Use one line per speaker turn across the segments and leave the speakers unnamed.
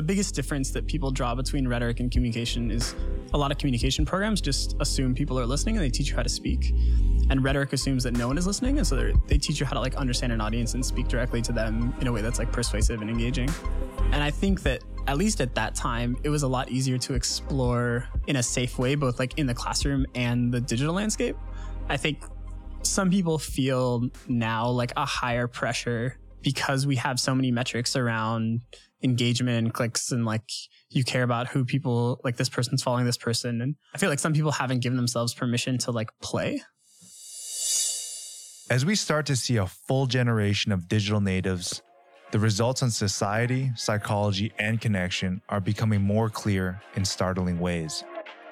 the biggest difference that people draw between rhetoric and communication is a lot of communication programs just assume people are listening and they teach you how to speak. And rhetoric assumes that no one is listening, and so they teach you how to like understand an audience and speak directly to them in a way that's like persuasive and engaging. And I think that at least at that time, it was a lot easier to explore in a safe way, both like in the classroom and the digital landscape. I think some people feel now like a higher pressure because we have so many metrics around engagement and clicks and like you care about who people like this person's following this person. And i feel like some people haven't given themselves permission to like play.
As we start to see a full generation of digital natives the results on society psychology and connection are becoming more clear in startling ways.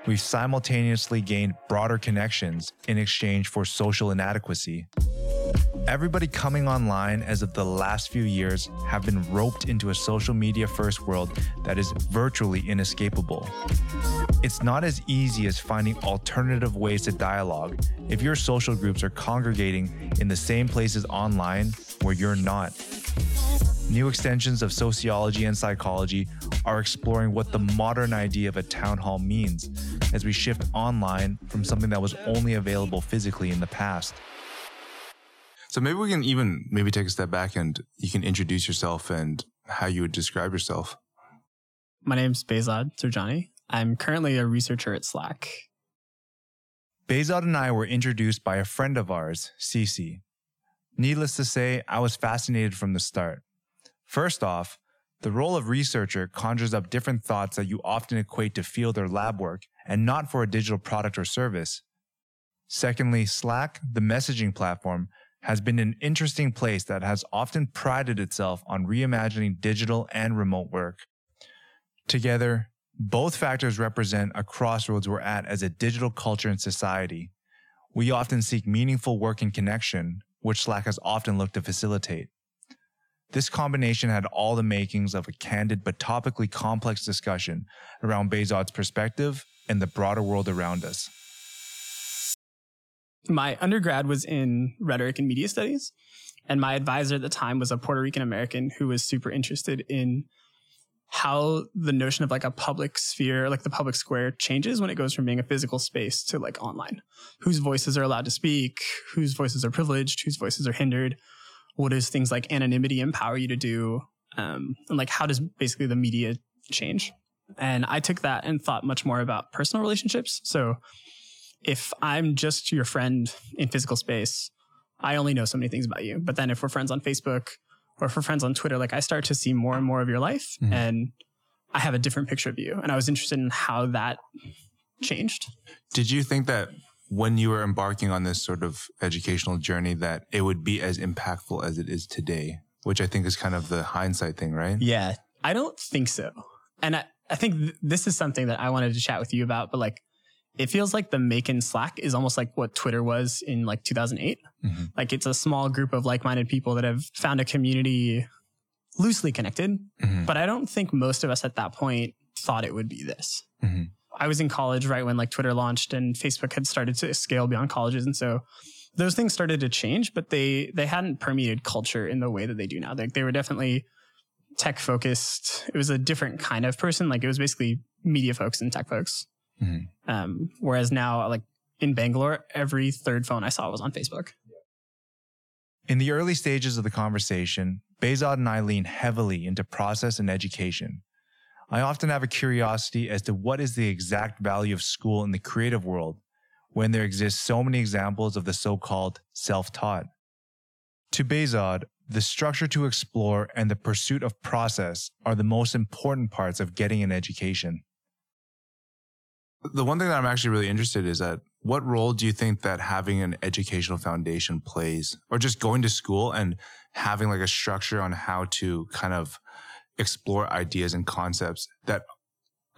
We've simultaneously gained broader connections in exchange for social inadequacy Everybody coming online as of the last few years have been roped into a social media first world that is virtually inescapable. It's not as easy as finding alternative ways to dialogue if your social groups are congregating in the same places online where you're not. New extensions of sociology and psychology are exploring what the modern idea of a town hall means as we shift online from something that was only available physically in the past.
So maybe we can even maybe take a step back and you can introduce yourself and how you would describe yourself.
My name's Behzad Serjani. I'm currently a researcher at Slack.
Behzad and I were introduced by a friend of ours, Cece. Needless to say, I was fascinated from the start. First off, the role of researcher conjures up different thoughts that you often equate to field or lab work and not for a digital product or service. Secondly, Slack, the messaging platform, has been an interesting place that has often prided itself on reimagining digital and remote work. Together, both factors represent a crossroads we're at as a digital culture and society. We often seek meaningful work and connection, which Slack has often looked to facilitate. This combination had all the makings of a candid but topically complex discussion around Behzad's perspective and the broader world around us
my undergrad was in rhetoric and media studies. And my advisor at the time was a Puerto Rican American who was super interested in how the notion of like a public sphere, like the public square changes when it goes from being a physical space to like online. Whose voices are allowed to speak, whose voices are privileged, whose voices are hindered. What does things like anonymity empower you to do? Um, and like how does basically the media change? And I took that and thought much more about personal relationships. So if I'm just your friend in physical space, I only know so many things about you. But then if we're friends on Facebook or if we're friends on Twitter, like I start to see more and more of your life mm-hmm. and I have a different picture of you. And I was interested in how that changed.
Did you think that when you were embarking on this sort of educational journey that it would be as impactful as it is today? Which I think is kind of the hindsight thing, right?
Yeah. I don't think so. And I, I think th- this is something that I wanted to chat with you about, but like it feels like the MAEKAN Slack is almost like what Twitter was in like 2008. Mm-hmm. Like it's a small group of like-minded people that have found a community loosely connected. Mm-hmm. But I don't think most of us at that point thought it would be this. Mm-hmm. I was in college right when like Twitter launched and Facebook had started to scale beyond colleges. And so those things started to change, but they they hadn't permeated culture in the way that they do now. Like they were definitely tech focused. It was a different kind of person. Like it was basically media folks and tech folks. Mm-hmm. Um, whereas now, like in Bangalore, every third phone I saw was on Facebook.
In the early stages of the conversation, Behzad and I lean heavily into process and education. I often have a curiosity as to what is the exact value of school in the creative world when there exist so many examples of the so-called self-taught. To Behzad, the structure to explore and the pursuit of process are the most important parts of getting an education.
The one thing that I'm actually really interested in is that what role do you think that having an educational foundation plays or just going to school and having like a structure on how to kind of explore ideas and concepts that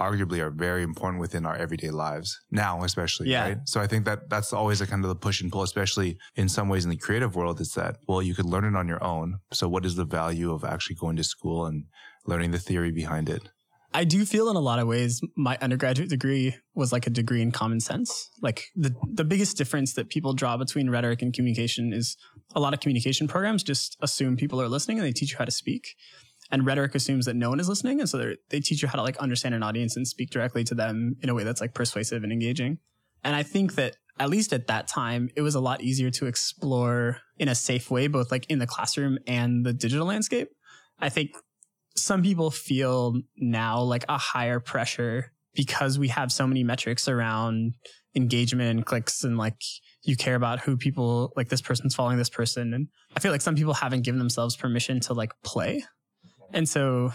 arguably are very important within our everyday lives now, especially. Yeah. Right. So I think that that's always a kind of the push and pull, especially in some ways in the creative world is that, well, you could learn it on your own. So what is the value of actually going to school and learning the theory behind it?
I do feel in a lot of ways my undergraduate degree was like a degree in common sense. Like the the biggest difference that people draw between rhetoric and communication is a lot of communication programs just assume people are listening and they teach you how to speak. And rhetoric assumes that no one is listening. And so they they teach you how to like understand an audience and speak directly to them in a way that's like persuasive and engaging. And I think that at least at that time, it was a lot easier to explore in a safe way, both like in the classroom and the digital landscape. I think some people feel now like a higher pressure because we have so many metrics around engagement and clicks and like you care about who people like this person's following this person. And I feel like some people haven't given themselves permission to like play. And so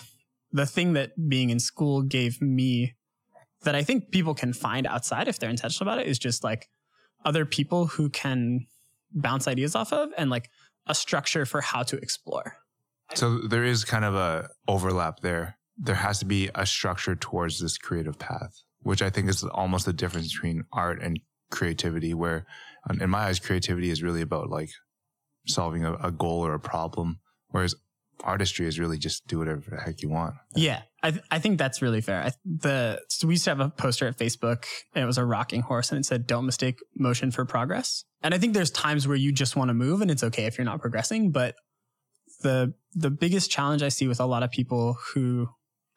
the thing that being in school gave me that I think people can find outside if they're intentional about it is just like other people who can bounce ideas off of and like a structure for how to explore.
So there is kind of a overlap there. There has to be a structure towards this creative path, which I think is almost the difference between art and creativity, where um, in my eyes, creativity is really about like solving a, a goal or a problem. Whereas artistry is really just do whatever the heck you want.
Yeah, I, th- I think that's really fair. I, the so we used to have a poster at Facebook, and it was a rocking horse, and it said, "Don't mistake motion for progress." And I think there's times where you just want to move, and it's okay if you're not progressing. But the the biggest challenge I see with a lot of people who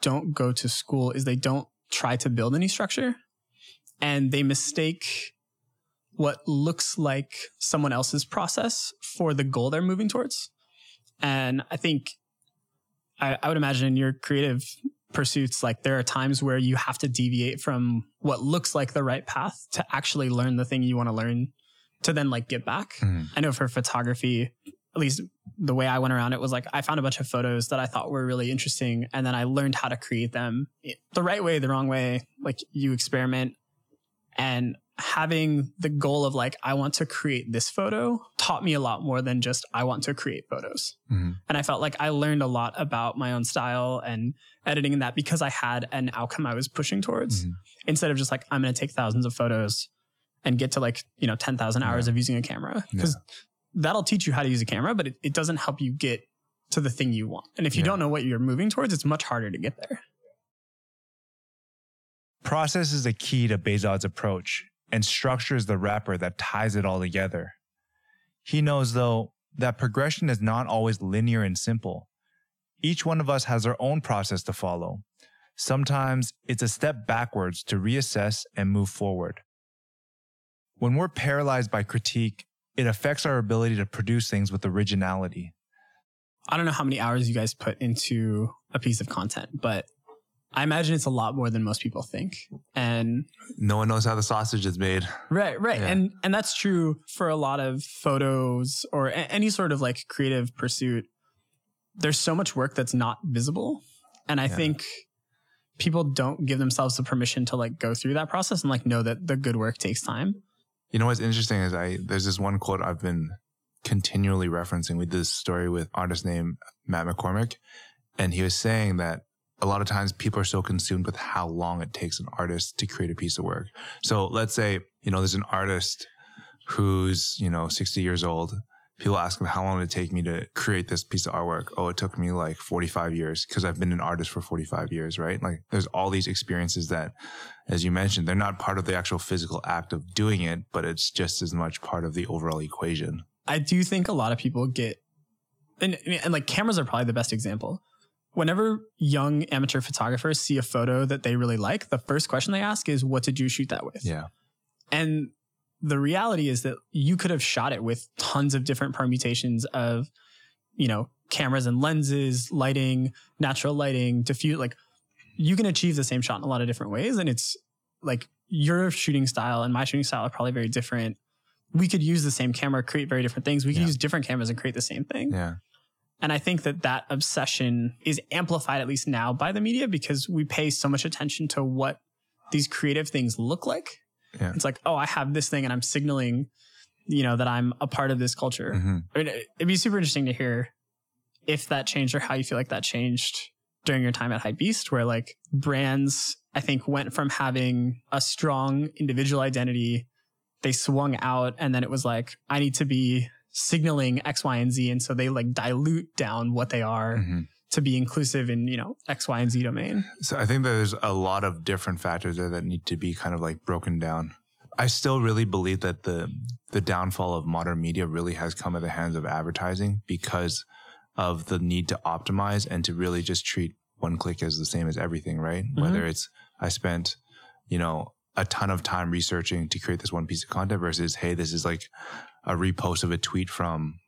don't go to school is they don't try to build any structure, and they mistake what looks like someone else's process for the goal they're moving towards. And I think I, I would imagine in your creative pursuits, like there are times where you have to deviate from what looks like the right path to actually learn the thing you want to learn to then like get back.
Mhm.
I know for photography, at least the way I went around it was like I found a bunch of photos that I thought were really interesting and then I learned how to create them the right way, the wrong way. Like you experiment and having the goal of like I want to create this photo taught me a lot more than just I want to create photos.
Mhm.
And I felt like I learned a lot about my own style and editing and that because I had an outcome I was pushing towards
Mhm.
instead of just like I'm going to take thousands of photos and get to like, you know, 10,000 hours
Yeah.
of using a camera because that'll teach you how to use a camera, but it, it doesn't help you get to the thing you want. And if you
Yeah.
don't know what you're moving towards, it's much harder to get there.
Process is the key to Behzad's approach, and structure is the wrapper that ties it all together. He knows, though, that progression is not always linear and simple. Each one of us has our own process to follow. Sometimes it's a step backwards to reassess and move forward. When we're paralyzed by critique, it affects our ability to produce things with originality.
I don't know how many hours you guys put into a piece of content, but I imagine it's a lot more than most people think. And
No one knows how the sausage is made.
Right, right.
Yeah.
And and that's true for a lot of photos or a- any sort of like creative pursuit. There's so much work that's not visible. And I
Yeah.
think people don't give themselves the permission to like go through that process and like know that the good work takes time.
You know what's interesting is I there's this one quote I've been continually referencing. We did this story with artist named Matt McCormick, and he was saying that a lot of times people are so consumed with how long it takes an artist to create a piece of work. So let's say, you know, there's an artist who's, you know, 60 years old. People ask me how long did it take me to create this piece of artwork? Oh, it took me like 45 years because I've been an artist for 45 years, right? Like there's all these experiences that, as you mentioned, they're not part of the actual physical act of doing it, but it's just as much part of the overall equation.
I do think a lot of people get and, and like cameras are probably the best example. Whenever young amateur photographers see a photo that they really like, the first question they ask is, What did you shoot that with?
Yeah.
And the reality is that you could have shot it with tons of different permutations of, you know, cameras and lenses, lighting, natural lighting, diffuse. Like you can achieve the same shot in a lot of different ways. And it's like your shooting style and my shooting style are probably very different. We could use the same camera, create very different things. We could
Yeah.
use different cameras and create the same thing.
Yeah.
And I think that that obsession is amplified, at least now, by the media because we pay so much attention to what these creative things look like.
Yeah.
It's like, oh, I have this thing and I'm signaling, you know, that I'm a part of this culture.
Mhm.
I mean, it'd be super interesting to hear if that changed or how you feel like that changed during your time at Hypebeast, where like brands, I think, went from having a strong individual identity, they swung out, and then it was like, I need to be signaling X, Y, and Z. And so they like dilute down what they are
Mhm.
To be inclusive in, you know, X, Y, and Z domain.
So I think there's a lot of different factors there that need to be kind of like broken down. I still really believe that the the downfall of modern media really has come at the hands of advertising because of the need to optimize and to really just treat one click as the same as everything, right?
Mm-hmm.
Whether it's I spent, you know, a ton of time researching to create this one piece of content versus, hey, this is like a repost of a tweet from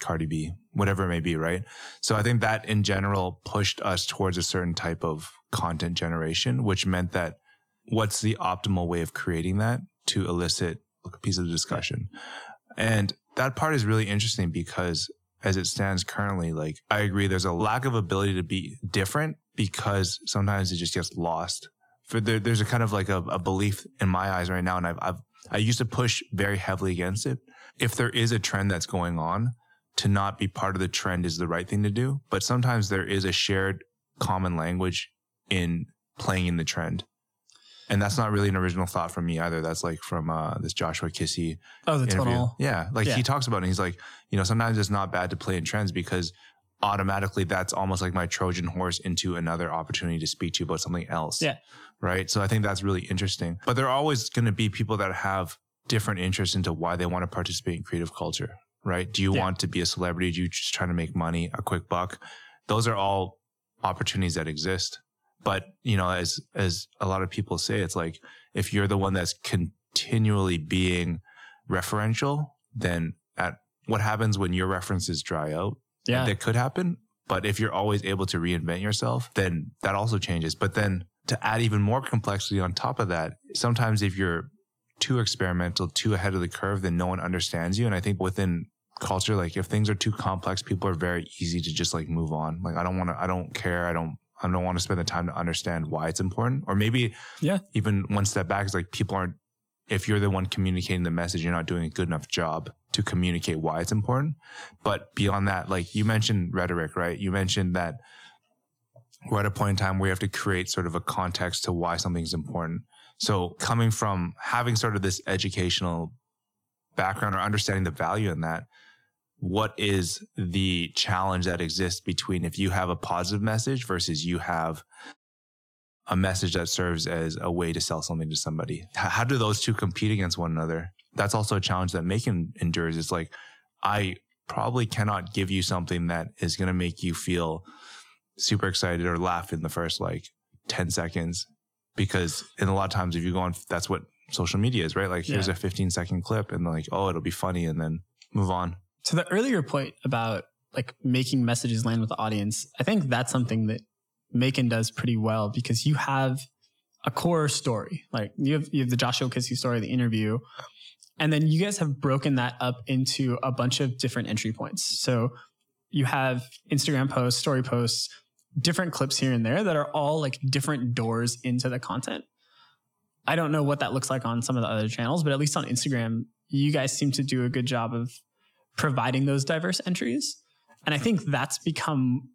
Cardi B, whatever it may be, right? So I think that in general pushed us towards a certain type of content generation, which meant that what's the optimal way of creating that to elicit a piece of discussion? And that part is really interesting because as it stands currently, like I agree, there's a lack of ability to be different because sometimes it just gets lost. For there, there's a kind of like a, a belief in my eyes right now, and I've, I've I used to push very heavily against it. If there is a trend that's going on, to not be part of the trend is the right thing to do. But sometimes there is a shared common language in playing in the trend. And that's not really an original thought from me either. That's like from uh, this Joshua Kissi
Oh, the
interview.
TONL.
Yeah. Like
Yeah.
he talks about it and he's like, you know, sometimes it's not bad to play in trends because automatically that's almost like my Trojan horse into another opportunity to speak to you about something else.
Yeah.
Right. So I think that's really interesting. But there are always going to be people that have different interests into why they want to participate in creative culture. Right. Do you
Yeah.
want to be a celebrity? Do you just trying to make money, a quick buck? Those are all opportunities that exist. But, you know, as, as a lot of people say, it's like, if you're the one that's continually being referential, then at what happens when your references dry out?
Yeah.
That could happen. But if you're always able to reinvent yourself, then that also changes. But then to add even more complexity on top of that, sometimes if you're too experimental, too ahead of the curve, then no one understands you. And I think within culture, like if things are too complex, people are very easy to just like move on. Like I don't want to, I don't care. I don't, I don't want to spend the time to understand why it's important. Or maybe
Yeah.
even one step back is like people aren't, if you're the one communicating the message, you're not doing a good enough job to communicate why it's important. But beyond that, like you mentioned rhetoric, right? You mentioned that we're at a point in time where you have to create sort of a context to why something's important. So coming from having sort of this educational background or understanding the value in that, what is the challenge that exists between if you have a positive message versus you have a message that serves as a way to sell something to somebody? How do those two compete against one another? That's also a challenge that MAEKAN endures. It's like, I probably cannot give you something that is going to make you feel super excited or laugh in the first like 10 seconds. Because in a lot of times, if you go on, that's what social media is, right? Like, here's a 15 second clip and like, oh, it'll be funny and then move on.
To the earlier point about like making messages land with the audience, I think that's something that MAEKAN does pretty well because you have a core story. Like you have you have the Joshua Kissi story, the interview, and then you guys have broken that up into a bunch of different entry points. So you have Instagram posts, story posts, different clips here and there that are all like different doors into the content. I don't know what that looks like on some of the other channels, but at least on Instagram, you guys seem to do a good job of providing those diverse entries. And I think that's become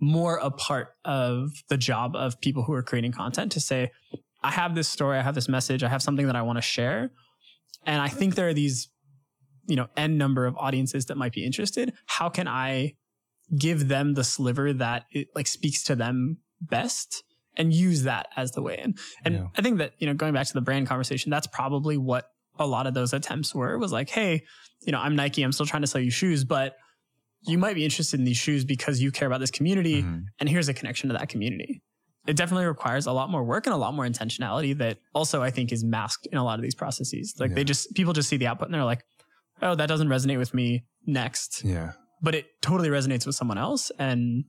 more a part of the job of people who are creating content to say, I have this story, I have this message, I have something that I want to share. And I think there are these, you know, n number of audiences that might be interested. How can I give them the sliver that it like speaks to them best and use that as the way in? And
Yeah.
I think that, you know, going back to the brand conversation, that's probably what a lot of those attempts were was like, hey, you know, I'm Nike, I'm still trying to sell you shoes, but you might be interested in these shoes because you care about this community
Mhm.
and here's a connection to that community. It definitely requires a lot more work and a lot more intentionality that also I think is masked in a lot of these processes. Like they just people just see the output and they're like, "Oh, that doesn't resonate with me." Next.
Yeah.
But it totally resonates with someone else and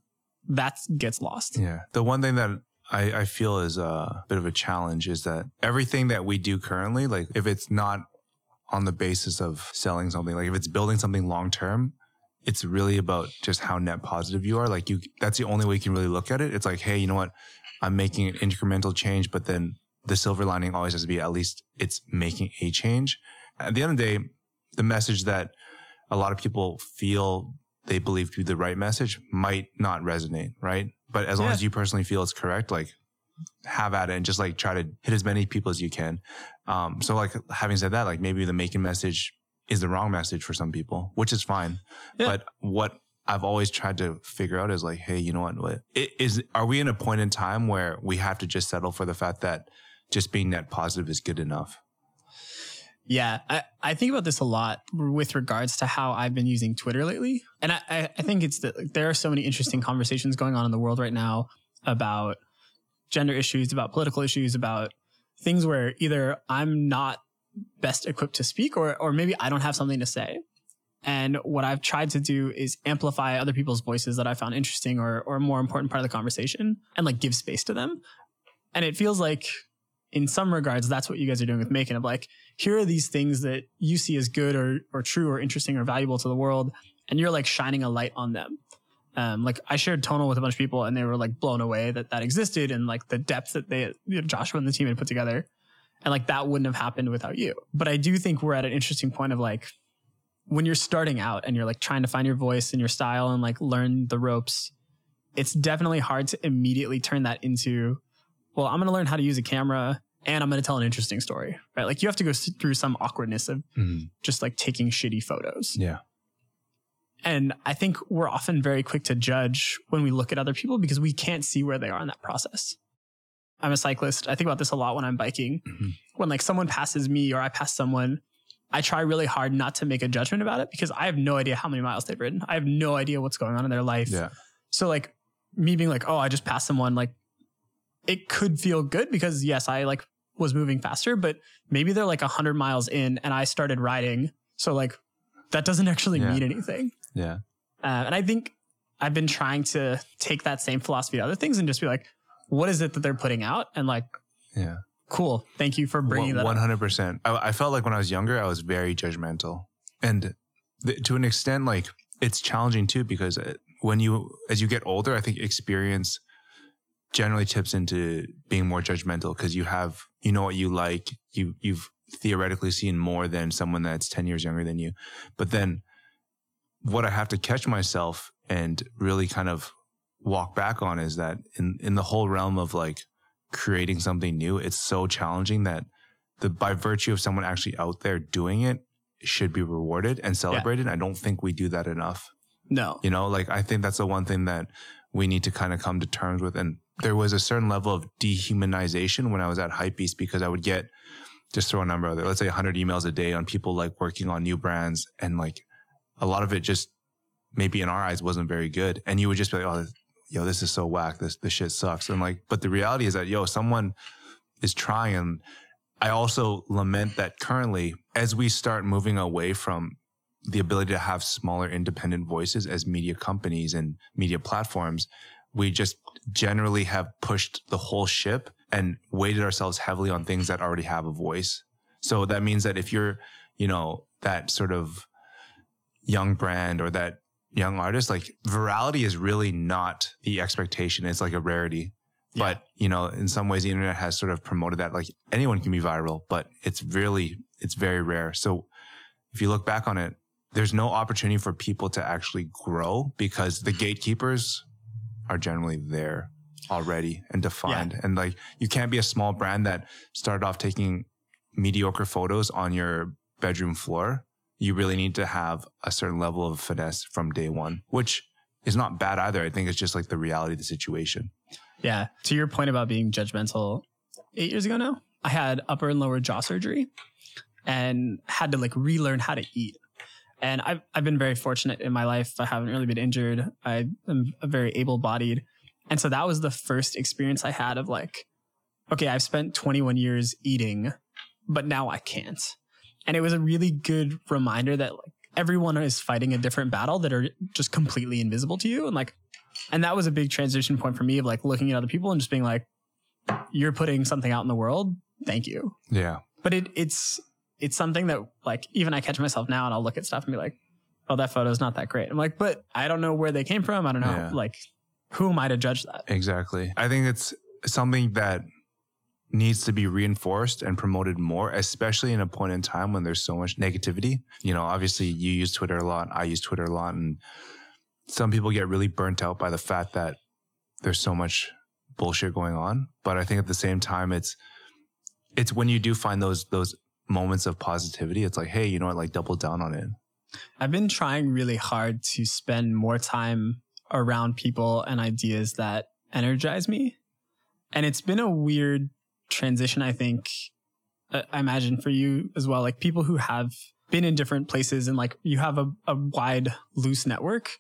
that gets lost.
Yeah. The one thing that I, I feel is a bit of a challenge is that everything that we do currently, like if it's not on the basis of selling something, like if it's building something long term, it's really about just how net positive you are. Like you, that's the only way you can really look at it. It's like, hey, you know what? I'm making an incremental change, but then the silver lining always has to be at least it's making a change. At the end of the day, the message that a lot of people feel they believe to be the right message might not resonate, right? But as long
Yeah.
as you personally feel it's correct, like have at it and just like try to hit as many people as you can. Um, so like having said that, like maybe the MAEKAN message is the wrong message for some people, which is fine.
Yeah.
But what I've always tried to figure out is like, hey, you know what? what i- are we in a point in time where we have to just settle for the fact that just being net positive is good enough?
Yeah, I, I think about this a lot with regards to how I've been using Twitter lately. And I, I, think it's that like, there are so many interesting conversations going on in the world right now about gender issues, about political issues, about things where either I'm not best equipped to speak or, or maybe I don't have something to say. And what I've tried to do is amplify other people's voices that I found interesting or, or more important part of the conversation and like give space to them. And it feels like in some regards, that's what you guys are doing with making of like, here are these things that you see as good or, or true or interesting or valuable to the world. And you're like shining a light on them. Um, like I shared TONL with a bunch of people and they were like blown away that that existed and like the depth that they, you know, Joshua and the team had put together. And like that wouldn't have happened without you. But I do think we're at an interesting point of like, when you're starting out and you're like trying to find your voice and your style and like learn the ropes, it's definitely hard to immediately turn that into, well, I'm going to learn how to use a camera and I'm going to tell an interesting story, right? Like you have to go through some awkwardness of
Mhm.
just like taking shitty photos.
Yeah.
And I think we're often very quick to judge when we look at other people because we can't see where they are in that process. I'm a cyclist. I think about this a lot when I'm biking.
Mhm.
When like someone passes me or I pass someone, I try really hard not to make a judgment about it because I have no idea how many miles they've ridden. I have no idea what's going on in their life.
Yeah.
So like me being like, oh, I just passed someone, like it could feel good because yes, I like was moving faster, but maybe they're like hundred miles in and I started riding. So like that doesn't actually
Yeah.
mean anything.
Yeah.
Uh, and I think I've been trying to take that same philosophy to other things and just be like, what is it that they're putting out? And like,
Yeah.
cool. Thank you for bringing that
One
up.
hundred percent. I I felt like when I was younger, I was very judgmental, and th- to an extent, like it's challenging too because uh, when you as you get older, I think experience generally tips into being more judgmental because you have you know what you like, you you've theoretically seen more than someone that's ten years younger than you, but then what I have to catch myself and really kind of walk back on is that in in the whole realm of like creating something new, it's so challenging that the by virtue of someone actually out there doing it should be rewarded and celebrated. I don't think we do that enough.
No.
You know, like I think that's the one thing that we need to kind of come to terms with. And there was a certain level of dehumanization when I was at Hypebeast because I would get just throw a number out there, let's say 100 emails a day on people like working on new brands, and like a lot of it just maybe in our eyes wasn't very good. And you would just be like, oh, yo, this is so whack. This this shit sucks. And like, but the reality is that yo, someone is trying. I also lament that currently, as we start moving away from the ability to have smaller independent voices as media companies and media platforms, we just generally have pushed the whole ship and weighted ourselves heavily on things that already have a voice. So that means that if you're, you know, that sort of young brand or that young artist, like virality is really not the expectation. It's like a rarity.
Yeah.
But, you know, in some ways the internet has sort of promoted that like anyone can be viral, but it's really, it's very rare. So if you look back on it, there's no opportunity for people to actually grow because the mm-hmm. gatekeepers are generally there already and defined. And like you can't be a small brand that started off taking mediocre photos on your bedroom floor. You really need to have a certain level of finesse from day one, which is not bad either. I think it's just like the reality of the situation.
Yeah. To your point about being judgmental, eight years ago now, I had upper and lower jaw surgery and had to like relearn how to eat. And I've, I've been very fortunate in my life. I haven't really been injured. I am very able bodied. And so that was the first experience I had of like, okay, I've spent 21 years eating, but now I can't. And it was a really good reminder that like everyone is fighting a different battle that are just completely invisible to you. And like, and that was a big transition point for me of like looking at other people and just being like, you're putting something out in the world. Thank you.
Yeah.
But it, it's, it's something that like even I catch myself now and I'll look at stuff and be like, oh, that photo's not that great. I'm like, but I don't know where they came from. I don't know.
Yeah.
Like, who am I to judge that?
Exactly. I think it's something that needs to be reinforced and promoted more, especially in a point in time when there's so much negativity. You know, obviously you use Twitter a lot. I use Twitter a lot. And some people get really burnt out by the fact that there's so much bullshit going on. But I think at the same time, it's, it's when you do find those, those moments of positivity, it's like, hey, you know what, like double down on it.
I've been trying really hard to spend more time around people and ideas that energize me. And it's been a weird transition, I think, uh, I imagine for you as well, like people who have been in different places and like you have a, a wide, loose network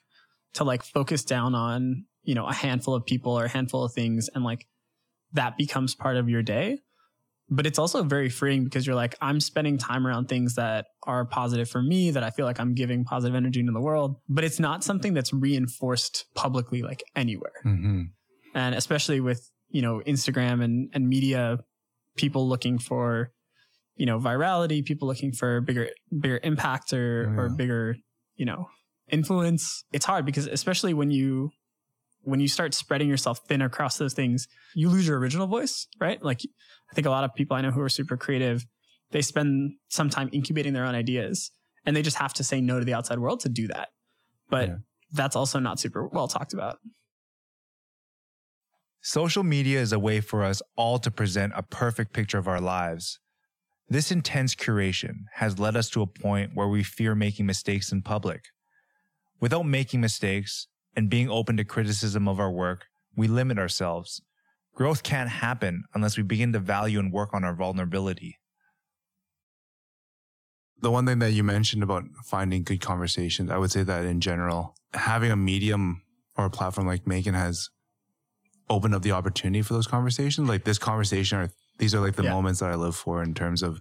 to like focus down on, you know, a handful of people or a handful of things and like that becomes part of your day. But it's also very freeing because you're like, I'm spending time around things that are positive for me, that I feel like I'm giving positive energy into the world. But it's not something that's reinforced publicly, like anywhere.
Mm-hmm.
And especially with, you know, Instagram and, and media, people looking for, you know, virality, people looking for bigger, bigger impact or, or
Yeah.
bigger, you know, influence. It's hard because especially when you when you start spreading yourself thin across those things, you lose your original voice, right? Like I think a lot of people I know who are super creative, they spend some time incubating their own ideas and they just have to say no to the outside world to do that. But
Yeah.
that's also not super well talked about.
Social media is a way for us all to present a perfect picture of our lives. This intense curation has led us to a point where we fear making mistakes in public. Without making mistakes and being open to criticism of our work, we limit ourselves. Growth can't happen unless we begin to value and work on our vulnerability.
the one thing that you mentioned about finding good conversations, I would say that in general, having a medium or a platform like MAEKAN has opened up the opportunity for those conversations. Like this conversation are these are like the
Yeah.
moments that I live for in terms of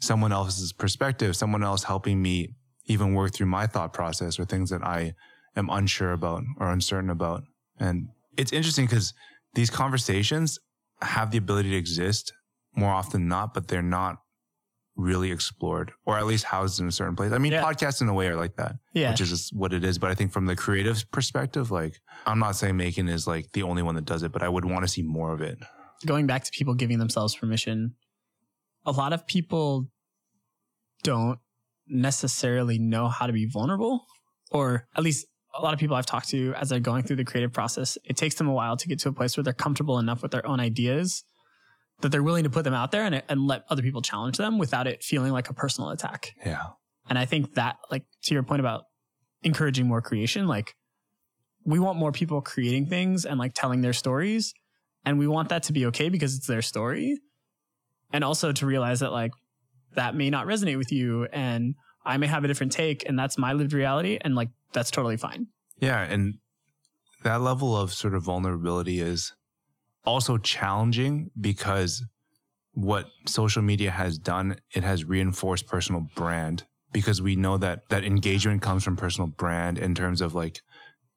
someone else's perspective, someone else helping me even work through my thought process or things that I am unsure about or uncertain about. And it's interesting because these conversations have the ability to exist more often than not, but they're not really explored or at least housed in a certain place. I mean,
Yeah.
podcasts in a way are like that,
Yeah.
which is just what it is. But I think from the creative perspective, like I'm not saying MAEKAN is like the only one that does it, but I would want to see more of it.
going back to people giving themselves permission, a lot of people don't necessarily know how to be vulnerable, or at least a lot of people I've talked to as they're going through the creative process, it takes them a while to get to a place where they're comfortable enough with their own ideas that they're willing to put them out there and, and let other people challenge them without it feeling like a personal attack.
Yeah.
And I think that, like, to your point about encouraging more creation, like, we want more people creating things and like telling their stories. And we want that to be okay because it's their story. And also to realize that, like, that may not resonate with you. And I may have a different take. And that's my lived reality. And like, that's totally fine.
Yeah. And that level of sort of vulnerability is also challenging because what social media has done, it has reinforced personal brand because we know that that engagement comes from personal brand in terms of like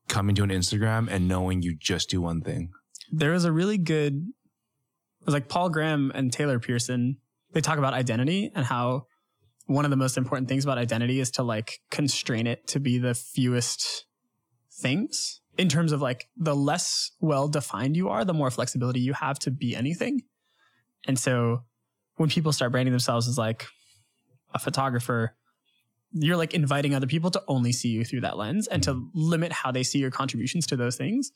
coming to an Instagram and knowing you just do one thing.
There is a really good, it was like Paul Graham and Taylor Pearson. They talk about identity and how one of the most important things about identity is to like constrain it to be the fewest things in terms of like the less well defined you are, the more flexibility you have to be anything. And so when people start branding themselves as like a photographer, you're like inviting other people to only see you through that lens and to mm-hmm. limit how they see your contributions to those things.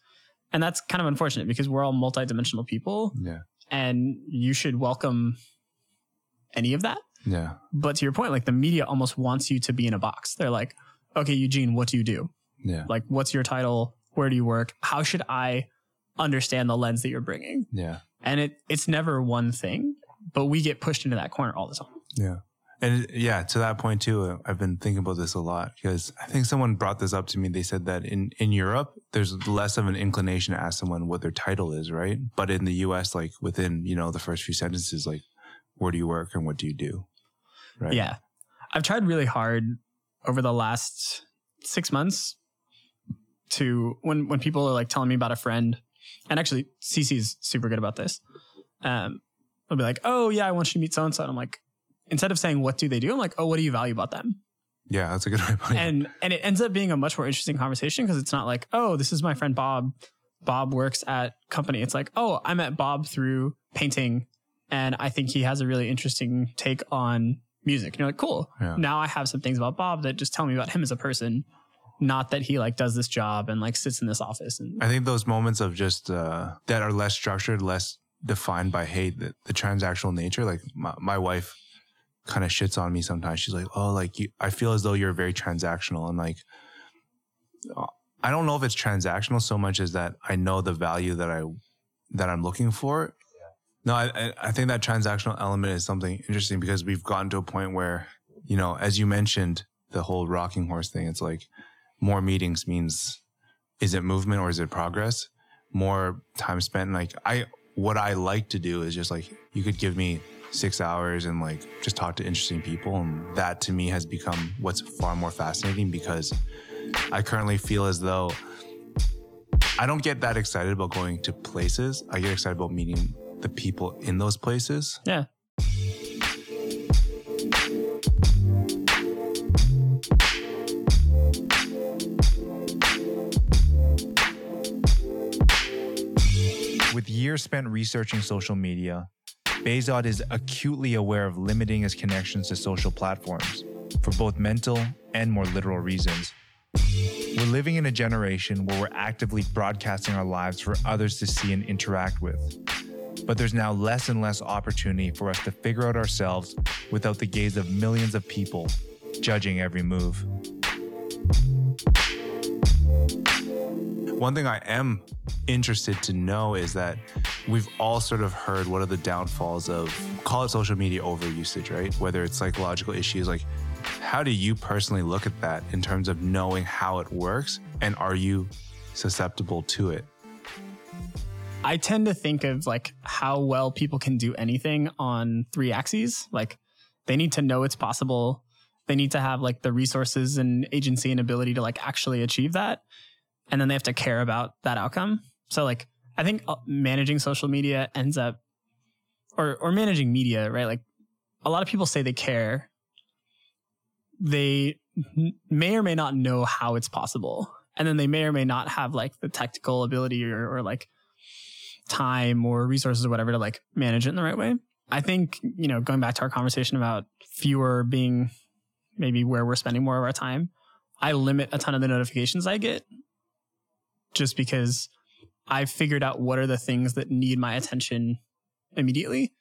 And that's kind of unfortunate because we're all multidimensional people
Yeah.
and you should welcome any of that.
Yeah.
But to your point, like the media almost wants you to be in a box. They're like, okay, Eugene, what do you do?
Yeah.
Like, what's your title? Where do you work? How should I understand the lens that you're bringing?
Yeah.
And it it's never one thing, but we get pushed into that corner all the time.
Yeah. And yeah, to that point too, I've been thinking about this a lot because I think someone brought this up to me. They said that in, in Europe, there's less of an inclination to ask someone what their title is, right? But in the US, like within, you know, the first few sentences, like, where do you work and what do you do? Right.
Yeah. I've tried really hard over the last six months to when when people are like telling me about a friend, and actually Cece's super good about this. Um, they'll be like, "Oh yeah, I want you to meet so and so." I'm like, instead of saying what do they do, I'm like, "Oh, what do you value about them?"
Yeah. That's a good way of putting it.
and and it ends up being a much more interesting conversation because it's not like, "Oh, this is my friend Bob. Bob works at company." It's like, "Oh, I met Bob through painting, and I think he has a really interesting take on music." And you're like, "Cool."
Yeah.
now I have some things about Bob that just tell me about him as a person, not that he like does this job and like sits in this office and
I think those moments of just uh, that are less structured, less defined by hate, the, the transactional nature. Like my, my wife kind of shits on me sometimes. She's like, "Oh, like you, I feel as though you're very transactional." And like, uh, I don't know if it's transactional so much as that I know the value that I that I'm looking for. No, I, I- think that transactional element is something interesting because we've gotten to a point where, you know, as you mentioned, the whole rocking horse thing, it's like more meetings means is it movement or is it progress? More time spent. Like I, what I like to do is just like, you could give me six hours and like just talk to interesting people. And that to me has become what's far more fascinating because I currently feel as though I don't get that excited about going to places. I get excited about meeting the people in those places.
Yeah.
With years spent researching social media, Behzad is acutely aware of limiting his connections to social platforms for both mental and more literal reasons. We're living in a generation where we're actively broadcasting our lives for others to see and interact with. But there's now less and less opportunity for us to figure out ourselves without the gaze of millions of people judging every move.
One thing I am interested to know is that we've all sort of heard what are the downfalls of call it social media overusage, right? Whether it's psychological issues, like how do you personally look at that in terms of knowing how it works and are you susceptible to it?
I tend to think of like how well people can do anything on three axes. Like they need to know it's possible. They need to have like the resources and agency and ability to like actually achieve that. And then they have to care about that outcome. So like I think uh, managing social media ends up or or managing media, right? Like a lot of people say they care. They may or may not know how it's possible. And then they may or may not have like the technical ability or, or like time or resources or whatever to like manage it in the right way. I think, you know, going back to our conversation about fewer being maybe where we're spending more of our time, I limit a ton of the notifications I get just because I've figured out what are the things that need my attention immediately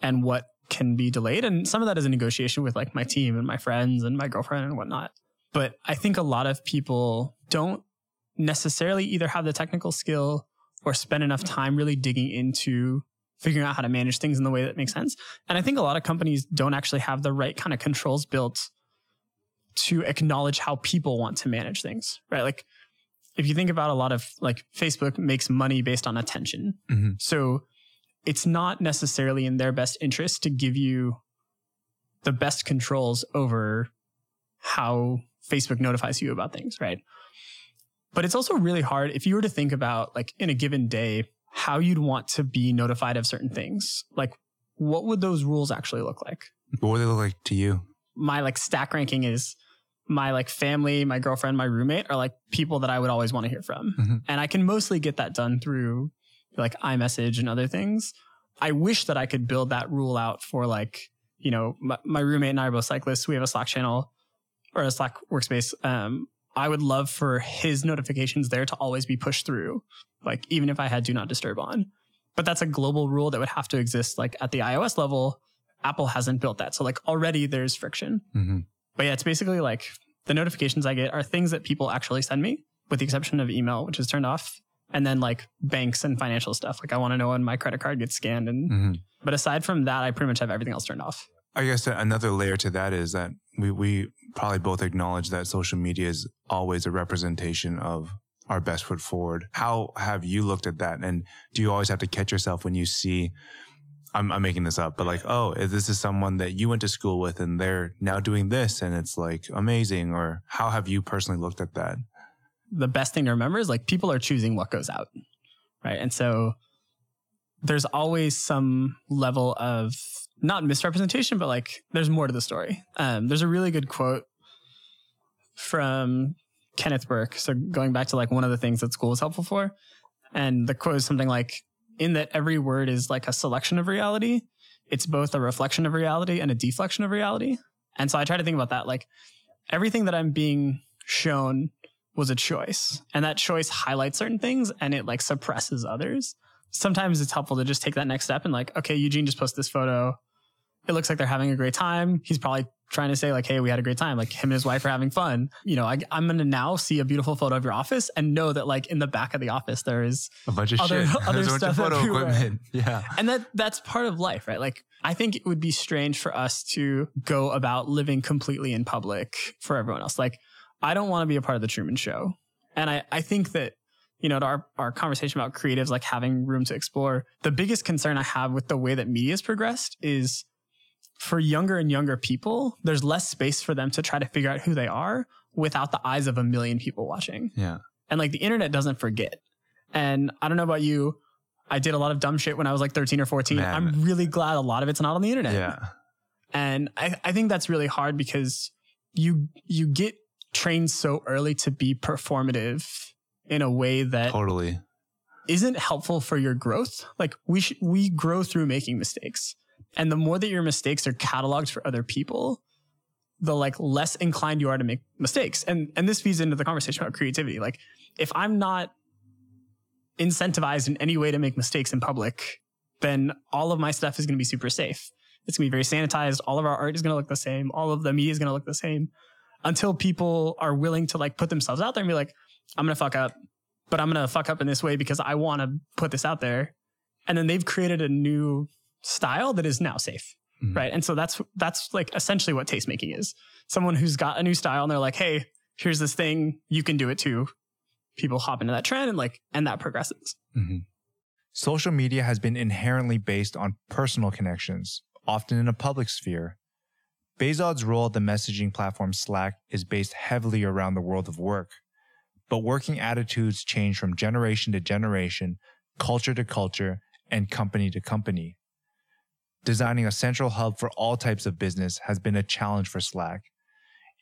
and what can be delayed. And some of that is a negotiation with like my team and my friends and my girlfriend and whatnot. But I think a lot of people don't necessarily either have the technical skill or spend enough time really digging into figuring out how to manage things in the way that makes sense. And I think a lot of companies don't actually have the right kind of controls built to acknowledge how people want to manage things, right? Like if you think about a lot of like Facebook makes money based on attention.
Mhm.
So it's not necessarily in their best interest to give you the best controls over how Facebook notifies you about things, right? But it's also really hard if you were to think about like in a given day how you'd want to be notified of certain things. Like what would those rules actually look like?
What would they look like to you?
my like stack ranking is my like family, my girlfriend, my roommate are like people that I would always want to hear from.
Mhm.
And I can mostly get that done through like iMessage and other things. I wish that I could build that rule out for like, you know, my, my roommate and I are both cyclists. We have a Slack channel or a Slack workspace. Um, I would love for his notifications there to always be pushed through, like even if I had do not disturb on. But that's a global rule that would have to exist like at the iOS level. Apple hasn't built that. So like already there's friction.
hmm
But yeah, it's basically like the notifications I get are things that people actually send me, with the exception of email, which is turned off. And then like banks and financial stuff. Like I want to know when my credit card gets scanned. And
hmm
but aside from that, I pretty much have everything else turned off.
I guess another layer to that is that we, we probably both acknowledge that social media is always a representation of our best foot forward. How have you looked at that? And do you always have to catch yourself when you see, I'm, I'm making this up, but like, oh, this is someone that you went to school with and they're now doing this and it's like amazing? Or how have you personally looked at that?
The best thing to remember is like people are choosing what goes out. Right. And so there's always some level of not misrepresentation, but like there's more to the story. Um, there's a really good quote from Kenneth Burke. So going back to like one of the things that school is helpful for. And the quote is something like, in that every word is like a selection of reality, it's both a reflection of reality and a deflection of reality. And so I try to think about that. Like everything that I'm being shown was a choice. And that choice highlights certain things and it like suppresses others. Sometimes it's helpful to just take that next step and like, okay, Eugene just posted this photo. It looks like they're having a great time. He's probably trying to say like, hey, we had a great time. Like him and his wife are having fun. You know, I, I'm going to now see a beautiful photo of your office and know that like in the back of the office there is
A bunch of
Other-
shit.
other
There's a bunch of
stuff
photo
everywhere.
equipment. Yeah.
and that that's part of life, right? Like I think it would be strange for us to go about living completely in public for everyone else. Like I don't want to be a part of the Truman Show, and I I think that you know to our our conversation about creatives like having room to explore. The biggest concern I have with the way that media has progressed is for younger and younger people, there's less space for them to try to figure out who they are without the eyes of a million people watching
Yeah.
and like the internet doesn't forget. And I don't know about you, I did a lot of dumb shit when I was like 13 or 14.
Man.
I'm really glad a lot of it's not on the internet.
Yeah.
And I, I think that's really hard because you you get trained so early to be performative in a way that
Totally.
isn't helpful for your growth. Like we sh- we grow through making mistakes. And the more that your mistakes are cataloged for other people, the like less inclined you are to make mistakes. And and this feeds into the conversation about creativity. Like if I'm not incentivized in any way to make mistakes in public, then all of my stuff is going to be super safe. It's going to be very sanitized. All of our art is going to look the same. All of the media is going to look the same until people are willing to like put themselves out there and be like, I'm going to fuck up, but I'm going to fuck up in this way because I want to put this out there. And then they've created a new style that is now safe.
Mhm.
Right. And so that's, that's like essentially what tastemaking is. Someone who's got a new style and they're like, Hey, here's this thing. You can do it too. People hop into that trend and like, and that progresses.
hmm
Social media has been inherently based on personal connections, often in a public sphere. Behzad's role at the messaging platform Slack is based heavily around the world of work. But working attitudes change from generation to generation, culture to culture, and company to company. Designing a central hub for all types of business has been a challenge for Slack.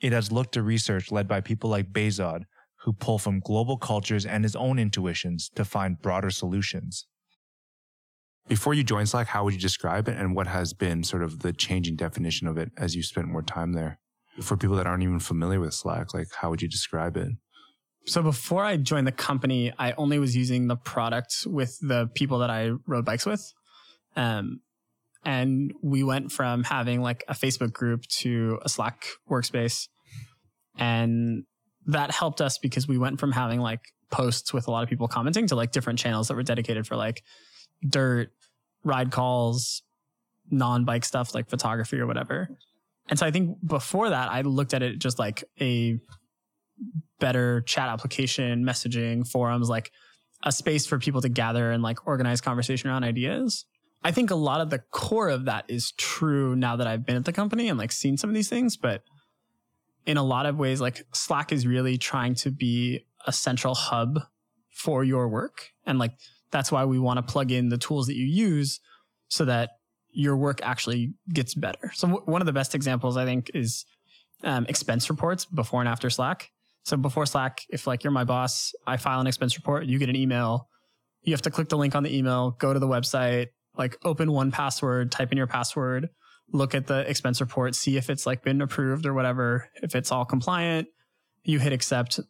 It has looked to research led by people like Behzad, who pull from global cultures and his own intuitions to find broader solutions.
Before you joined Slack, how would you describe it and what has been sort of the changing definition of it as you spent more time there? For people that aren't even familiar with Slack, like how would you describe it?
So before I joined the company, I only was using the product with the people that I rode bikes with. Um, and we went from having like a Facebook group to a Slack workspace. And that helped us because we went from having like posts with a lot of people commenting to like different channels that were dedicated for like dirt, ride calls, non bike stuff like photography or whatever. And so I think before that, I looked at it just like a better chat application, messaging, forums, like a space for people to gather and like organize conversation around ideas. I think a lot of the core of that is true now that I've been at the company and like seen some of these things, but in a lot of ways, like Slack is really trying to be a central hub for your work. And like that's why we want to plug in the tools that you use so that your work actually gets better. So w- one of the best examples I think is um, expense reports before and after Slack. So before Slack, if like you're my boss, I file an expense report, you get an email. You have to click the link on the email, go to the website, like open one password, type in your password, look at the expense report, see if it's like been approved or whatever. If it's all compliant, you hit accept.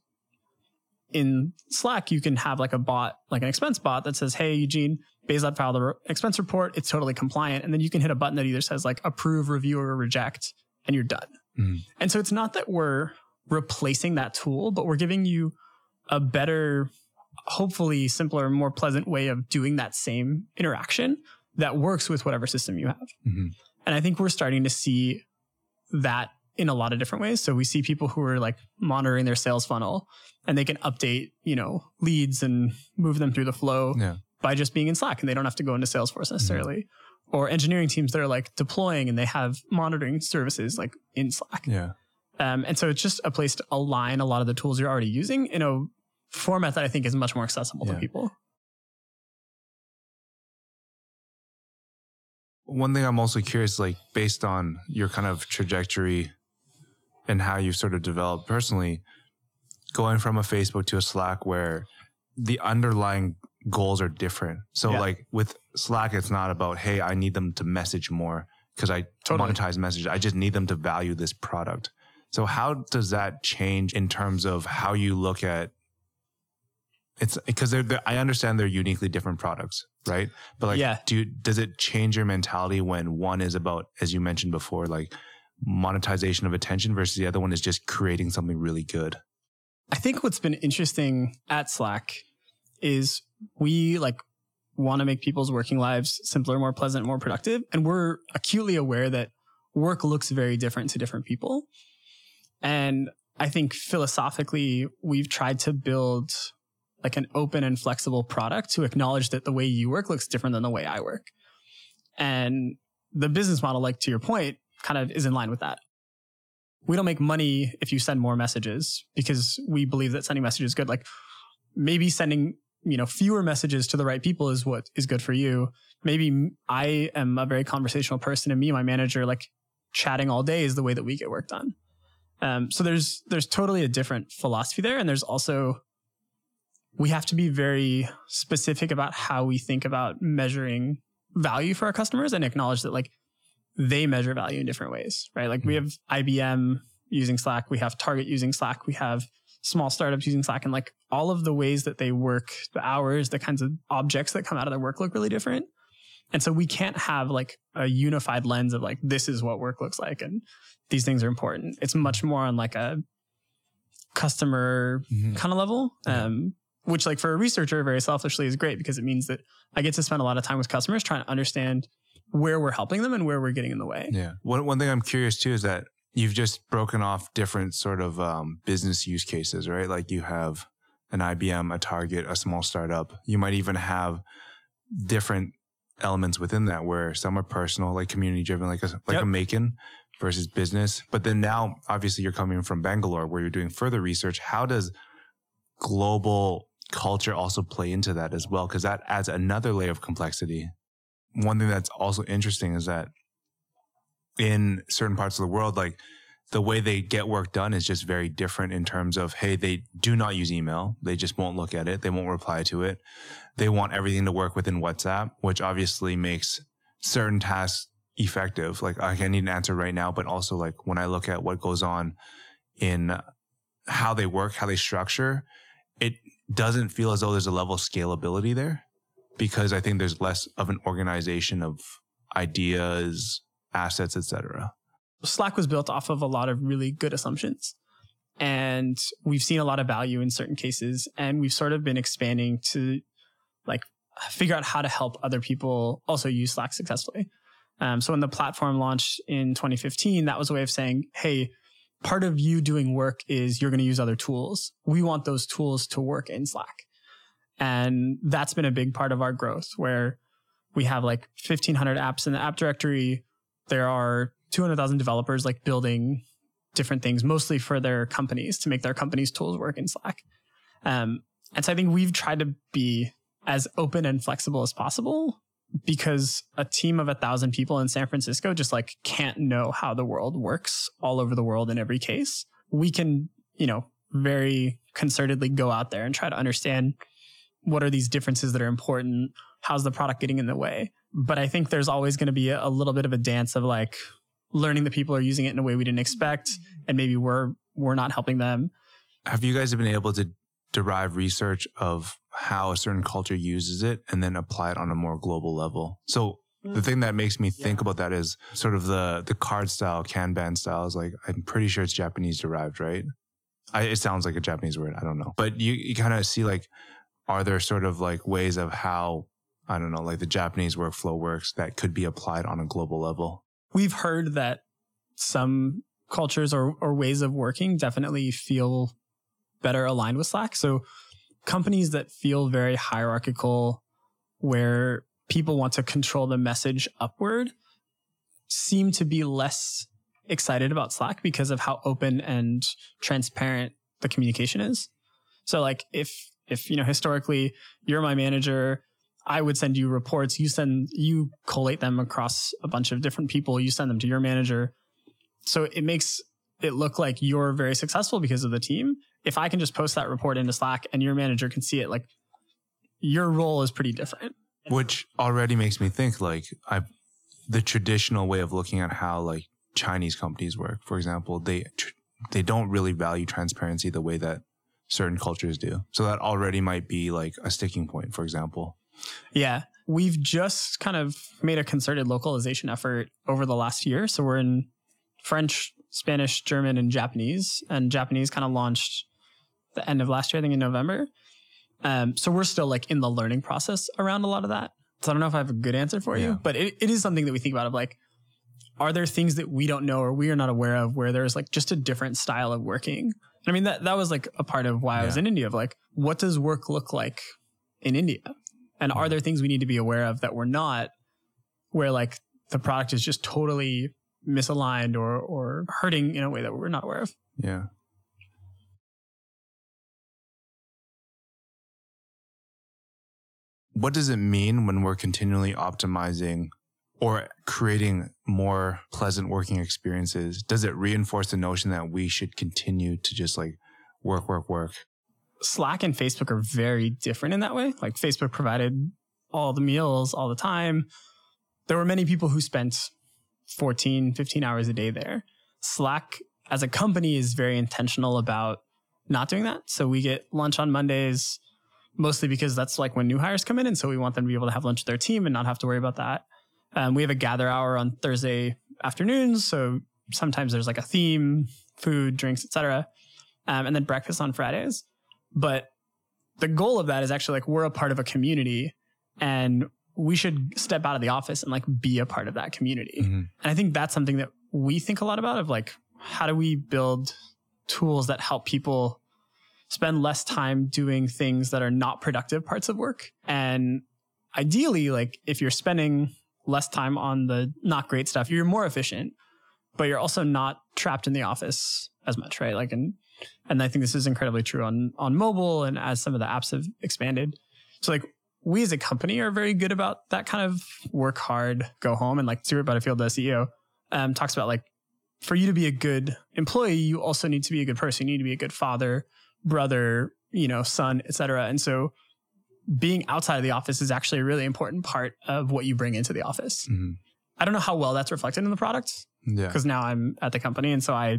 In Slack, you can have like a bot, like an expense bot that says, Hey, Eugene, Behzad filed the re- expense report. It's totally compliant. And then you can hit a button that either says like approve, review, or reject, and you're done.
Mhm.
And so it's not that we're replacing that tool, but we're giving you a better, hopefully simpler, more pleasant way of doing that same interaction that works with whatever system you have.
Mhm.
And I think we're starting to see that in a lot of different ways. So we see people who are like monitoring their sales funnel and they can update, you know, leads and move them through the flow
Yeah.
by just being in Slack and they don't have to go into Salesforce necessarily. Or engineering teams that are like deploying and they have monitoring services like in Slack.
Yeah.
Um, and so it's just a place to align a lot of the tools you're already using in a format that I think is much more accessible
Yeah.
to people.
One thing I'm also curious, like based on your kind of trajectory and how you've sort of developed personally, going from a Facebook to a Slack where the underlying goals are different. So
Yeah.
like with Slack, it's not about, hey, I need them to message more because I
Totally.
monetize messages. I just need them to value this product. So how does that change in terms of how you look at it's because they're, they're I understand they're uniquely different products, right? But like,
Yeah.
do you, does it change your mentality when one is about, as you mentioned before, like monetization of attention versus the other one is just creating something really good?
I think what's been interesting at Slack is we like want to make people's working lives simpler, more pleasant, more productive. And we're acutely aware that work looks very different to different people. And I think philosophically, we've tried to build like an open and flexible product to acknowledge that the way you work looks different than the way I work. And the business model, like to your point, kind of is in line with that. We don't make money if you send more messages because we believe that sending messages is good. Like maybe sending, you know, fewer messages to the right people is what is good for you. Maybe I am a very conversational person and me my manager, like chatting all day is the way that we get work done. Um, so there's, there's totally a different philosophy there. And there's also, we have to be very specific about how we think about measuring value for our customers and acknowledge that like they measure value in different ways, right? Like we have IBM using Slack, we have Target using Slack, we have small startups using Slack, and like all of the ways that they work, the hours, the kinds of objects that come out of their work look really different. And so we can't have like a unified lens of like, this is what work looks like and these things are important. It's much more on like a customer
Mhm.
kind of level. Um, which like for a researcher very selfishly is great because it means that I get to spend a lot of time with customers trying to understand where we're helping them and where we're getting in the way.
Yeah. One one thing I'm curious too is that you've just broken off different sort of um, business use cases, right? Like you have an IBM, a Target, a small startup. You might even have different elements within that where some are personal, like community driven, like a like
Yep.
a MAEKAN versus business. But then now, obviously, you're coming from Bangalore where you're doing further research. How does global culture also play into that as well? Because that adds another layer of complexity. One thing that's also interesting is that in certain parts of the world, like the way they get work done is just very different in terms of, hey, they do not use email. They just won't look at it. They won't reply to it. They want everything to work within WhatsApp, which obviously makes certain tasks effective. Like I need an answer right now, but also like when I look at what goes on in how they work, how they structure, doesn't feel as though there's a level of scalability there because I think there's less of an organization of ideas, assets, etc.
Slack was built off of a lot of really good assumptions. And we've seen a lot of value in certain cases. And we've sort of been expanding to like figure out how to help other people also use Slack successfully. Um, so when the platform launched in 2015, that was a way of saying, hey, part of you doing work is you're going to use other tools. We want those tools to work in Slack. And that's been a big part of our growth where we have like 1500 apps in the app directory. There are 200,000 developers like building different things, mostly for their companies to make their companies' tools work in Slack. Um, and so I think we've tried to be as open and flexible as possible because a team of a thousand people in San Francisco just like can't know how the world works all over the world in every case. We can, you know, very concertedly go out there and try to understand what are these differences that are important? How's the product getting in the way? But I think there's always going to be a, a little bit of a dance of like learning that people are using it in a way we didn't expect and maybe we're we're not helping them.
Have you guys been able to derive research of how a certain culture uses it and then apply it on a more global level? So the mm. thing that makes me think about that is sort of the the card style, Kanban style is like I'm pretty sure it's Japanese derived, right? I, it sounds like a Japanese word. I don't know, but you, you kind of see like, are there sort of like ways of how I don't know, like the Japanese workflow works that could be applied on a global level?
We've heard that some cultures or, or ways of working definitely feel better aligned with Slack. So companies that feel very hierarchical, where people want to control the message upward, seem to be less excited about Slack because of how open and transparent the communication is. So like if if you know historically you're my manager, I would send you reports, you send you collate them across a bunch of different people, you send them to your manager. So it makes it look like you're very successful because of the team. If I can just post that report into Slack and your manager can see it, like your role is pretty different.
which already makes me think like I, the traditional way of looking at how like Chinese companies work, for example, they tr- they don't really value transparency the way that certain cultures do. So that already might be like a sticking point, for example.
Yeah. We've just kind of made a concerted localization effort over the last year. So we're in French, Spanish, German, and Japanese. And Japanese kind of launched the end of last year, I think in November. Um, so we're still like in the learning process around a lot of that. So I don't know if I have a good answer for
Yeah.
you, but it, it is something that we think about of like, are there things that we don't know or we are not aware of where there's like just a different style of working? And I mean, that, that was like a part of why I was in India of like, what does work look like in India? And are there things we need to be aware of that we're not, where like the product is just totally misaligned or, or hurting in a way that we're not aware of?
Yeah. What does it mean when we're continually optimizing or creating more pleasant working experiences? Does it reinforce the notion that we should continue to just like work, work, work?
Slack and Facebook are very different in that way. Like Facebook provided all the meals all the time. There were many people who spent 14, 15 hours a day there. Slack as a company is very intentional about not doing that. So we get lunch on Mondays mostly because that's like when new hires come in. And so we want them to be able to have lunch with their team and not have to worry about that. Um, we have a gather hour on Thursday afternoons. So sometimes there's like a theme, food, drinks, etc. Um, and then breakfast on Fridays. But the goal of that is actually like we're a part of a community and we should step out of the office and like be a part of that community.
Mhm.
And I think that's something that we think a lot about of like, how do we build tools that help people spend less time doing things that are not productive parts of work? And ideally, like if you're spending less time on the not great stuff, you're more efficient, but you're also not trapped in the office as much, right? Like, and, and I think this is incredibly true on, on mobile and as some of the apps have expanded. So like we as a company are very good about that kind of work hard, go home. And like Stuart Butterfield, the CEO, um, talks about like for you to be a good employee, you also need to be a good person. You need to be a good father, brother, you know, son, etc. And so being outside of the office is actually a really important part of what you bring into the office.
Mhm.
I don't know how well that's reflected in the product
Yeah.
because now I'm at the company. And so I,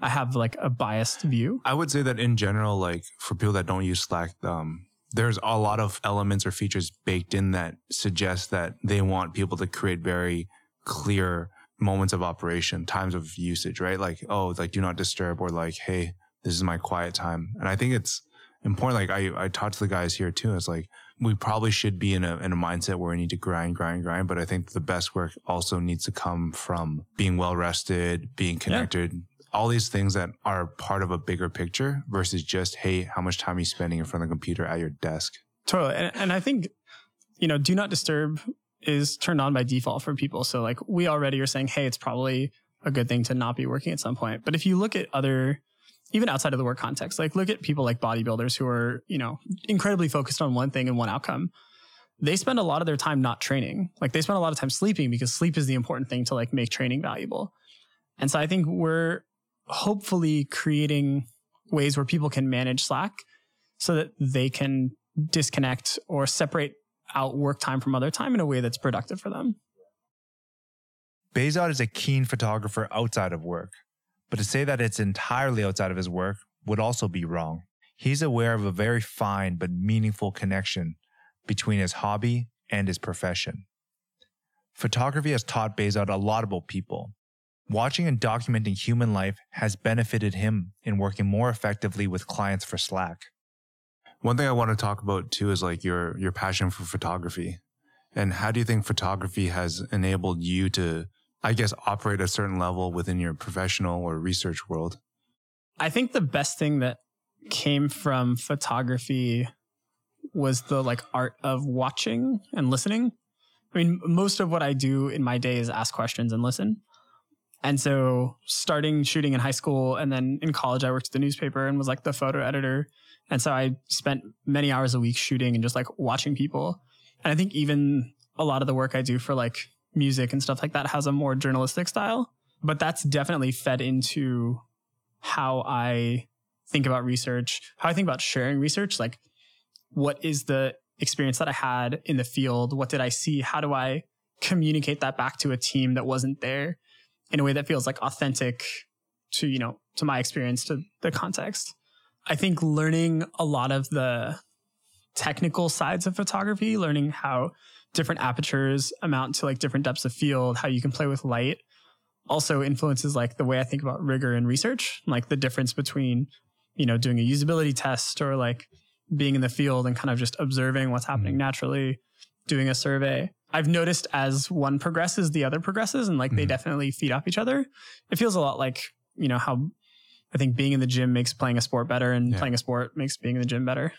I have like a biased view.
I would say that in general, like for people that don't use Slack, um, there's a lot of elements or features baked in that suggest that they want people to create very clear moments of operation, times of usage, right? Like, oh, like do not disturb or like, hey, this is my quiet time. And I think it's important. Like I, I talked to the guys here too. It's like, we probably should be in a, in a mindset where we need to grind, grind, grind. But I think the best work also needs to come from being well rested, being connected, all these things that are part of a bigger picture versus just, hey, how much time are you spending in front of the computer at your desk?
Totally. And, and I think, you know, do not disturb is turned on by default for people. So like we already are saying, hey, it's probably a good thing to not be working at some point. But if you look at other, even outside of the work context, like look at people like bodybuilders who are, you know, incredibly focused on one thing and one outcome. They spend a lot of their time not training. Like they spend a lot of time sleeping because sleep is the important thing to like make training valuable. And so I think we're hopefully creating ways where people can manage Slack so that they can disconnect or separate out work time from other time in a way that's productive for them.
Behzad is a keen photographer outside of work, but to say that it's entirely outside of his work would also be wrong. He's aware of a very fine but meaningful connection between his hobby and his profession. Photography has taught Behzad a lot about people. Watching and documenting human life has benefited him in working more effectively with clients for Slack.
One thing I want to talk about too is like your your passion for photography. And how do you think photography has enabled you to I guess operate a certain level within your professional or research world?
I think the best thing that came from photography was the like art of watching and listening. I mean, most of what I do in my day is ask questions and listen. And so starting shooting in high school and then in college, I worked at the newspaper and was like the photo editor. And so I spent many hours a week shooting and just like watching people. And I think even a lot of the work I do for like music and stuff like that has a more journalistic style, but that's definitely fed into how I think about research, how I think about sharing research. Like, what is the experience that I had in the field? What did I see? How do I communicate that back to a team that wasn't there in a way that feels like authentic to, you know, to my experience, to the context? I think learning a lot of the technical sides of photography, learning how different apertures amount to like different depths of field, how you can play with light also influences like the way I think about rigor and research, like the difference between, you know, doing a usability test or like being in the field and kind of just observing what's happening
Mhm.
naturally, doing a survey. I've noticed as one progresses, the other progresses, and like they
Mhm.
definitely feed off each other. It feels a lot like, you know, how I think being in the gym makes playing a sport better and
Yeah.
playing a sport makes being in the gym better.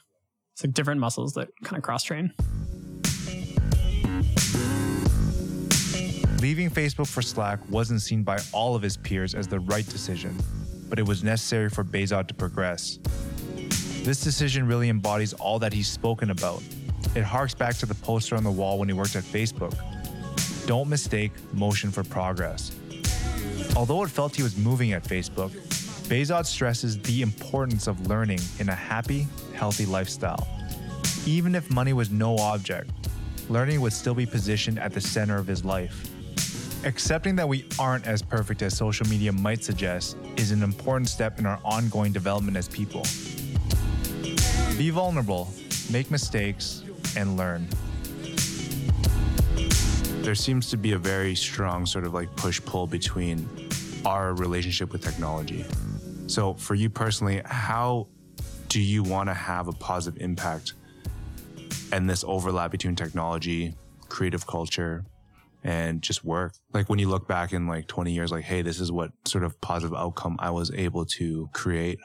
It's like different muscles that kind of cross train.
Leaving Facebook for Slack wasn't seen by all of his peers as the right decision, but it was necessary for Behzad to progress. This decision really embodies all that he's spoken about. It harks back to the poster on the wall when he worked at Facebook. Don't mistake motion for progress. Although it felt he was moving at Facebook, Behzad stresses the importance of learning in a happy, healthy lifestyle. Even if money was no object, learning would still be positioned at the center of his life. Accepting that we aren't as perfect as social media might suggest is an important step in our ongoing development as people. Be vulnerable, make mistakes, and learn.
there seems to be a very strong sort of like push pull between our relationship with technology. So, for you personally, how do you want to have a positive impact and this overlap between technology, creative culture, and just work? Like when you look back in like 20 years, like, hey, this is what sort of positive outcome I was able to create.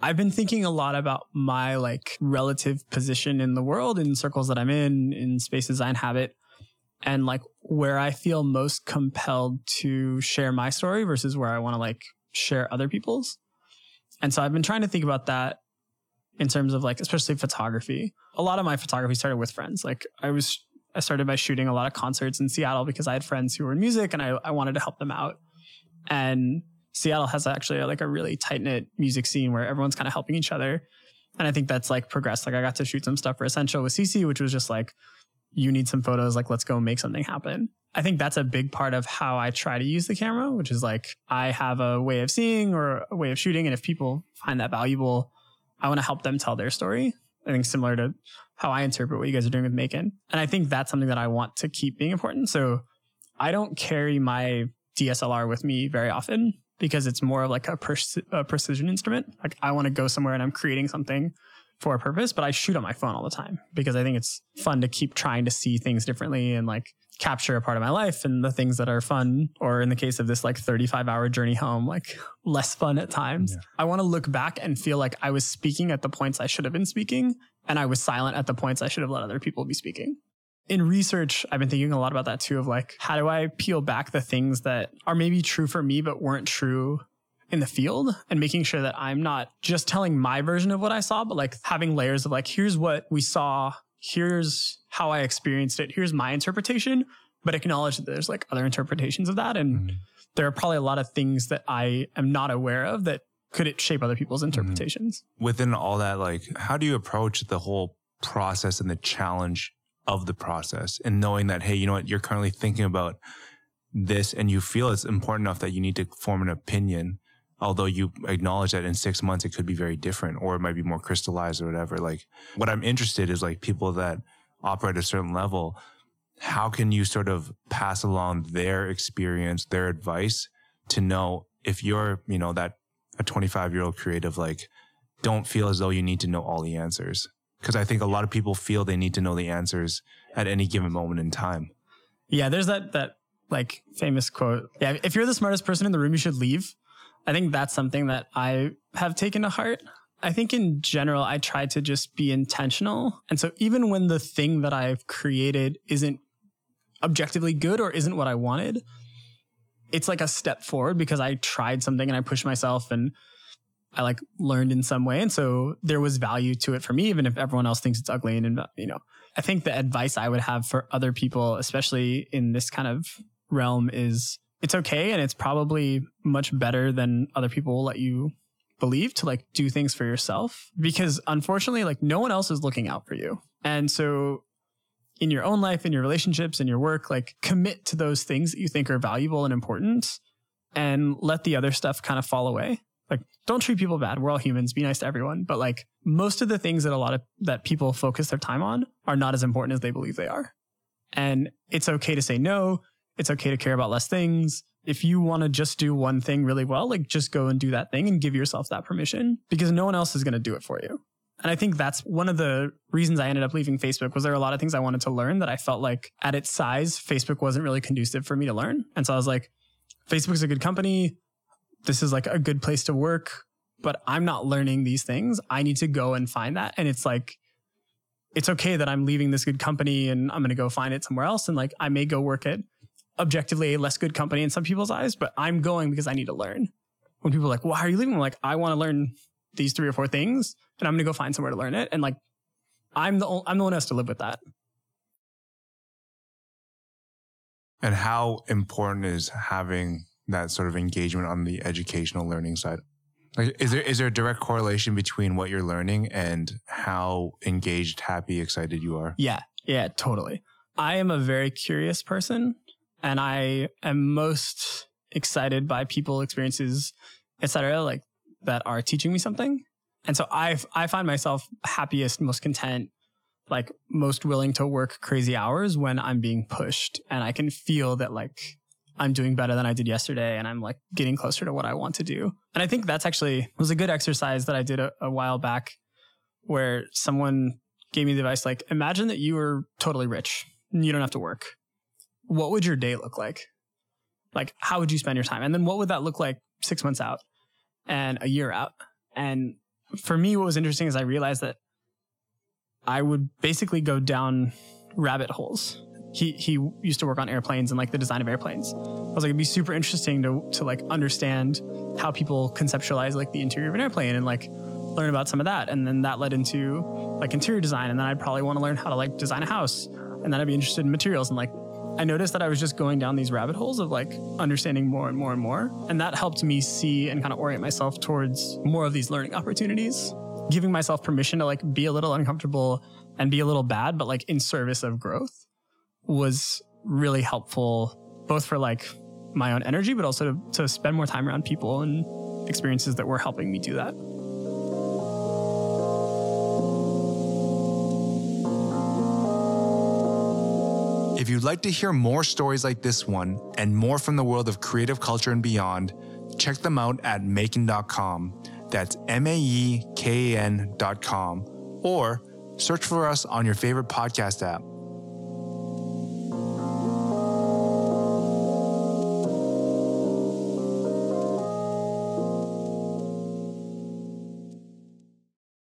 I've been thinking a lot about my like relative position in the world, in circles that I'm in, in spaces I inhabit, and like where I feel most compelled to share my story versus where I want to like share other people's. And so I've been trying to think about that in terms of like, especially photography. A lot of my photography started with friends. Like I was, I started by shooting a lot of concerts in Seattle because I had friends who were in music and I, I wanted to help them out. And Seattle has actually like a really tight knit music scene where everyone's kind of helping each other. And I think that's like progressed. Like I got to shoot some stuff for Essential with CC, which was just like, you need some photos, like let's go make something happen. I think that's a big part of how I try to use the camera, which is like I have a way of seeing or a way of shooting. And if people find that valuable, I want to help them tell their story. I think similar to how I interpret what you guys are doing with MAEKAN. And I think that's something that I want to keep being important. So I don't carry my DSLR with me very often because it's more of like a, pre- a precision instrument. Like I want to go somewhere and I'm creating something for a purpose, but I shoot on my phone all the time because I think it's fun to keep trying to see things differently and like capture a part of my life and the things that are fun, or in the case of this like 35 hour journey home, like less fun at times.
Yeah.
I want to look back and feel like I was speaking at the points I should have been speaking and I was silent at the points I should have let other people be speaking. In research, I've been thinking a lot about that too of like, how do I peel back the things that are maybe true for me, but weren't true in the field and making sure that I'm not just telling my version of what I saw, but like having layers of like, here's what we saw, here's how I experienced it, here's my interpretation, but acknowledge that there's like other interpretations of that. And
Mhm.
there are probably a lot of things that I am not aware of that could it shape other people's interpretations.
Within all that, like, how do you approach the whole process and the challenge of the process and knowing that, hey, you know what, you're currently thinking about this and you feel it's important enough that you need to form an opinion, although you acknowledge that in six months it could be very different or it might be more crystallized or whatever. Like, what I'm interested is like people that operate at a certain level. How can you sort of pass along their experience, their advice to know if you're, you know, that a 25 year old creative, like, don't feel as though you need to know all the answers. Because I think a lot of people feel they need to know the answers at any given moment in time.
Yeah, there's that that like famous quote. Yeah, if you're the smartest person in the room, you should leave. I think that's something that I have taken to heart. I think in general, I try to just be intentional. And so even when the thing that I've created isn't objectively good or isn't what I wanted, it's like a step forward because I tried something and I pushed myself and I like learned in some way. And so there was value to it for me, even if everyone else thinks it's ugly. And, you know, I think the advice I would have for other people, especially in this kind of realm, is it's okay. And it's probably much better than other people will let you believe to like do things for yourself because unfortunately, like no one else is looking out for you. And so in your own life, in your relationships, in your work, like commit to those things that you think are valuable and important and let the other stuff kind of fall away. Like don't treat people bad. We're all humans. Be nice to everyone. But like most of the things that a lot of that people focus their time on are not as important as they believe they are. And it's okay to say no. It's okay to care about less things. if you want to just do one thing really well, like just go and do that thing and give yourself that permission because no one else is going to do it for you. And I think that's one of the reasons I ended up leaving Facebook was there are a lot of things I wanted to learn that I felt like at its size, Facebook wasn't really conducive for me to learn. And so I was like, Facebook's a good company. This is like a good place to work, but I'm not learning these things. I need to go and find that. And it's like, it's okay that I'm leaving this good company and I'm going to go find it somewhere else. And like, I may go work at objectively a less good company in some people's eyes, but I'm going because I need to learn. When people are like, why are you leaving? I'm like, I want to learn these three or four things and I'm going to go find somewhere to learn it. And like, I'm the, only, I'm the one who has to live with that.
And how important is having that sort of engagement on the educational learning side? Like, is there is there a direct correlation between what you're learning and how engaged, happy, excited you are?
Yeah, yeah, totally. I am a very curious person, and I am most excited by people experiences, etc. Like that are teaching me something. And so I I find myself happiest, most content, like most willing to work crazy hours when I'm being pushed, and I can feel that like I'm doing better than I did yesterday and I'm like getting closer to what I want to do. And I think that's actually was a good exercise that I did a, a while back where someone gave me the advice like imagine that you were totally rich you don't have to work. What would your day look like? Like how would you spend your time? And then what would that look like 6 months out and a year out? And for me what was interesting is I realized that I would basically go down rabbit holes he he used to work on airplanes and like the design of airplanes. I was like, it'd be super interesting to to like understand how people conceptualize like the interior of an airplane and like learn about some of that. And then that led into like interior design. And then I'd probably want to learn how to like design a house. And then I'd be interested in materials and like I noticed that I was just going down these rabbit holes of like understanding more and more and more. And that helped me see and kind of orient myself towards more of these learning opportunities, giving myself permission to like be a little uncomfortable and be a little bad, but like in service of growth was really helpful, both for like my own energy, but also to, to spend more time around people and experiences that were helping me do that.
If you'd like to hear more stories like this one and more from the world of creative culture and beyond, check them out at maekan.com. That's M A E K A N.com. Or search for us on your favorite podcast app.